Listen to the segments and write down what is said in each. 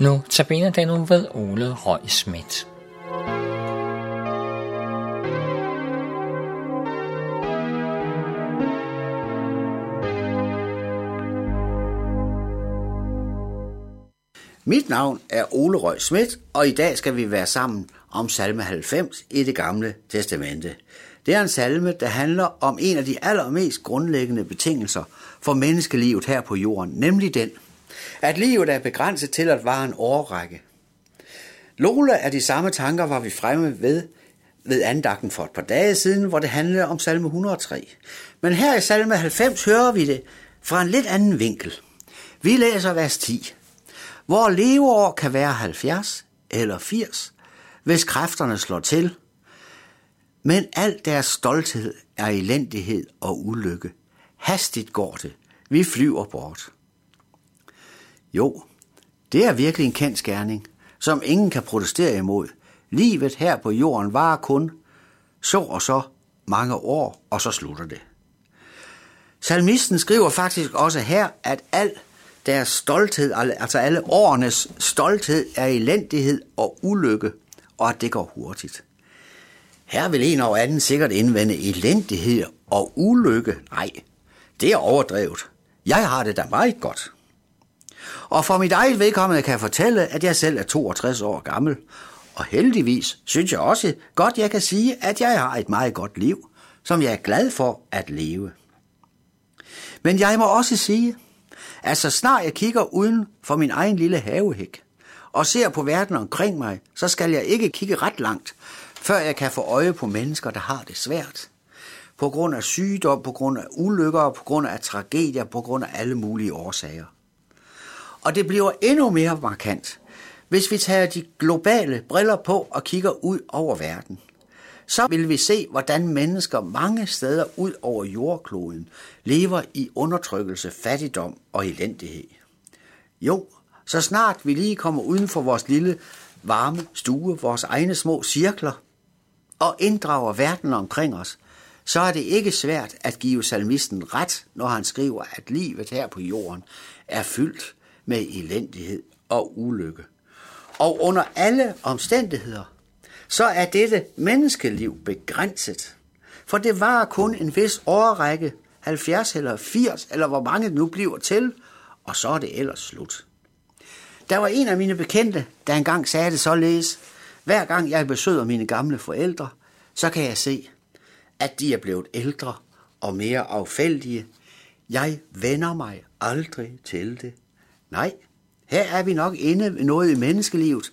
Nu tabiner den nu ved Ole Røg Schmidt. Mit navn er Ole Røg Schmidt, og i dag skal vi være sammen om salme 90 i det gamle testamente. Det er en salme, der handler om en af de allermest grundlæggende betingelser for menneskelivet her på jorden, nemlig den, at livet er begrænset til at vare en årrække. Nogle af de samme tanker var vi fremme ved ved andagten for et par dage siden, hvor det handlede om salme 103. Men her i salme 90 hører vi det fra en lidt anden vinkel. Vi læser vers 10. Hvor leveår kan være 70 eller 80, hvis kræfterne slår til. Men al deres stolthed er elendighed og ulykke. Hastigt går det. Vi flyver bort. Jo, det er virkelig en kendskærning, som ingen kan protestere imod. Livet her på jorden varer kun så og så mange år, og så slutter det. Salmisten skriver faktisk også her, at al deres stolthed, altså alle årenes stolthed, er elendighed og ulykke, og at det går hurtigt. Her vil en og anden sikkert indvende elendighed og ulykke. Nej, det er overdrevet. Jeg har det da meget godt. Og for mit eget vedkommende kan jeg fortælle, at jeg selv er 62 år gammel, og heldigvis synes jeg også godt, jeg kan sige, at jeg har et meget godt liv, som jeg er glad for at leve. Men jeg må også sige, at så snart jeg kigger uden for min egen lille havehæk og ser på verden omkring mig, så skal jeg ikke kigge ret langt, før jeg kan få øje på mennesker, der har det svært. På grund af sygdom, på grund af ulykker, på grund af tragedier, på grund af alle mulige årsager. Og det bliver endnu mere markant, hvis vi tager de globale briller på og kigger ud over verden. Så vil vi se, hvordan mennesker mange steder ud over jordkloden lever i undertrykkelse, fattigdom og elendighed. Jo, så snart vi lige kommer uden for vores lille varme stue, vores egne små cirkler, og inddrager verden omkring os, så er det ikke svært at give salmisten ret, når han skriver, at livet her på jorden er fyldt med elendighed og ulykke. Og under alle omstændigheder, så er dette menneskeliv begrænset. For det var kun en vis årrække, 70 eller 80, eller hvor mange det nu bliver til, og så er det ellers slut. Der var en af mine bekendte, der engang sagde det således, hver gang jeg besøger mine gamle forældre, så kan jeg se, at de er blevet ældre og mere affældige. Jeg vender mig aldrig til det. Nej, her er vi nok inde ved noget i menneskelivet,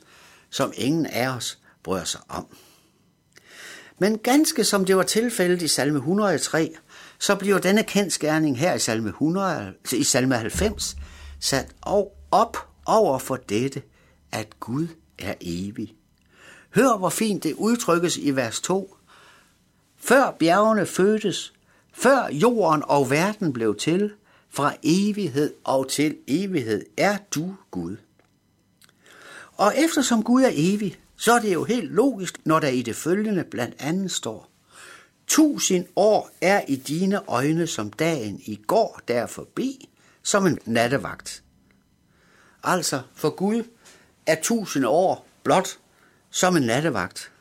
som ingen af os bryder sig om. Men ganske som det var tilfældet i salme 103, så bliver denne kendskærning her i salme, 100, i salme 90 sat op over for dette, at Gud er evig. Hør, hvor fint det udtrykkes i vers 2. Før bjergene fødtes, før jorden og verden blev til, fra evighed og til evighed er du Gud. Og eftersom Gud er evig, så er det jo helt logisk, når der i det følgende blandt andet står, Tusind år er i dine øjne som dagen i går der forbi, som en nattevagt. Altså, for Gud er tusind år blot som en nattevagt.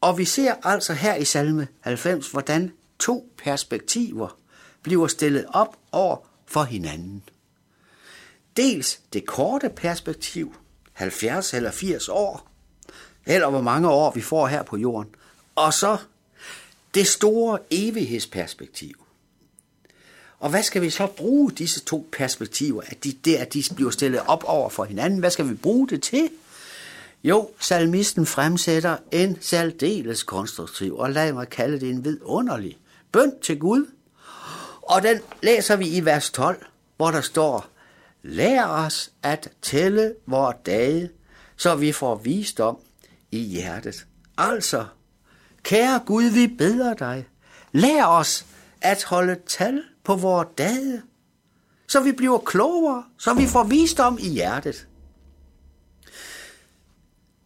Og vi ser altså her i salme 90, hvordan to perspektiver bliver stillet op over for hinanden. Dels det korte perspektiv, 70 eller 80 år, eller hvor mange år vi får her på jorden, og så det store evighedsperspektiv. Og hvad skal vi så bruge disse to perspektiver, at de, det, at de bliver stillet op over for hinanden? Hvad skal vi bruge det til? Jo, salmisten fremsætter en særdeles konstruktiv, og lad mig kalde det en vidunderlig bøn til Gud. Og den læser vi i vers 12, hvor der står, Lær os at tælle vores dage, så vi får visdom i hjertet. Altså, kære Gud, vi beder dig, lær os at holde tal på vores dage, så vi bliver klogere, så vi får visdom i hjertet.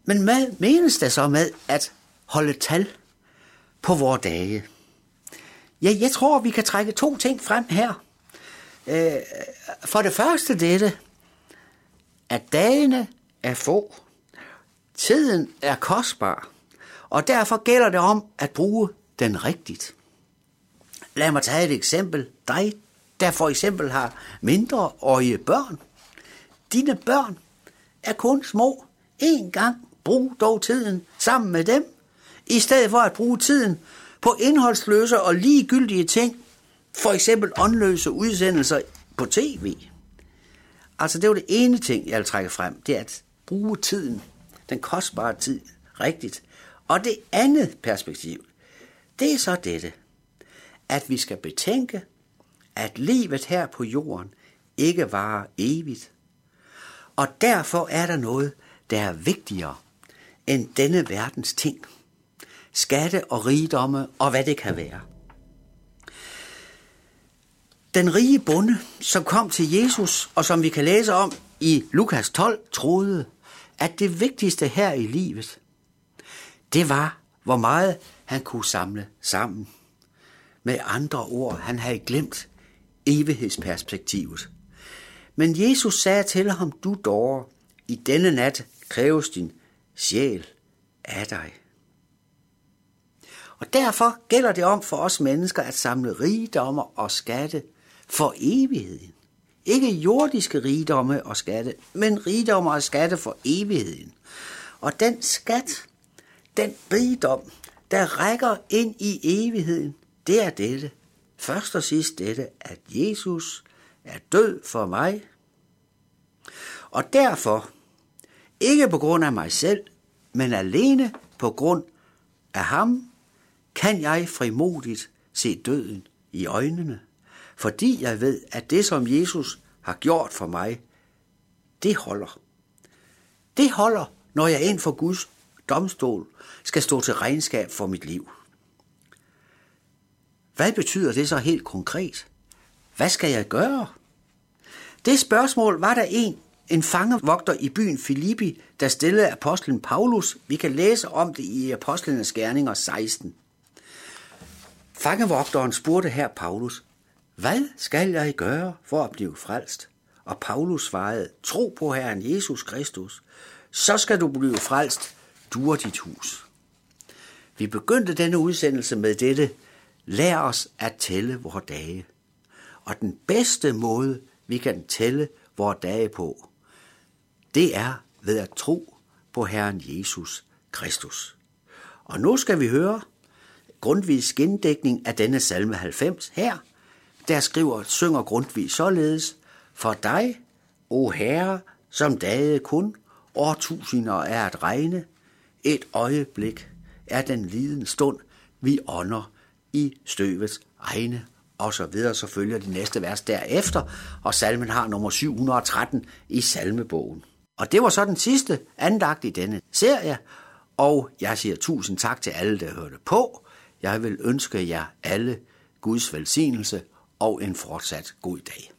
Men hvad menes der så med at holde tal på vores dage? Ja, jeg tror, vi kan trække to ting frem her. Øh, for det første dette, at dagene er få, tiden er kostbar, og derfor gælder det om at bruge den rigtigt. Lad mig tage et eksempel. Dig, der for eksempel har mindreårige børn. Dine børn er kun små. En gang brug dog tiden sammen med dem, i stedet for at bruge tiden på indholdsløse og ligegyldige ting, for eksempel åndløse udsendelser på tv. Altså det var det ene ting, jeg vil trække frem, det er at bruge tiden, den kostbare tid, rigtigt. Og det andet perspektiv, det er så dette, at vi skal betænke, at livet her på jorden ikke varer evigt. Og derfor er der noget, der er vigtigere end denne verdens ting. Skatte og rigdomme og hvad det kan være. Den rige bonde, som kom til Jesus, og som vi kan læse om i Lukas 12, troede, at det vigtigste her i livet, det var, hvor meget han kunne samle sammen. Med andre ord, han havde glemt evighedsperspektivet. Men Jesus sagde til ham, du dårer, i denne nat kræves din sjæl af dig. Og derfor gælder det om for os mennesker at samle rigdommer og skatte for evigheden. Ikke jordiske rigdomme og skatte, men rigdommer og skatte for evigheden. Og den skat, den rigdom, der rækker ind i evigheden, det er dette. Først og sidst dette, at Jesus er død for mig. Og derfor, ikke på grund af mig selv, men alene på grund af ham, kan jeg frimodigt se døden i øjnene, fordi jeg ved, at det, som Jesus har gjort for mig, det holder. Det holder, når jeg ind for Guds domstol skal stå til regnskab for mit liv. Hvad betyder det så helt konkret? Hvad skal jeg gøre? Det spørgsmål var der en, en fangevogter i byen Filippi, der stillede apostlen Paulus. Vi kan læse om det i Apostlenes Gerninger 16. Fangevogteren spurgte her Paulus, hvad skal jeg gøre for at blive frelst? Og Paulus svarede, tro på Herren Jesus Kristus, så skal du blive frelst, du og dit hus. Vi begyndte denne udsendelse med dette, lær os at tælle vores dage. Og den bedste måde, vi kan tælle vores dage på, det er ved at tro på Herren Jesus Kristus. Og nu skal vi høre Grundtvigs gendækning af denne salme 90 her. Der skriver, synger Grundtvig således, For dig, o Herre, som dage kun, årtusinder er at regne, et øjeblik er den liden stund, vi ånder i støvets egne og så videre, så følger de næste vers derefter, og salmen har nummer 713 i salmebogen. Og det var så den sidste andagt i denne serie, og jeg siger tusind tak til alle, der hørte på. Jeg vil ønske jer alle Guds velsignelse og en fortsat god dag.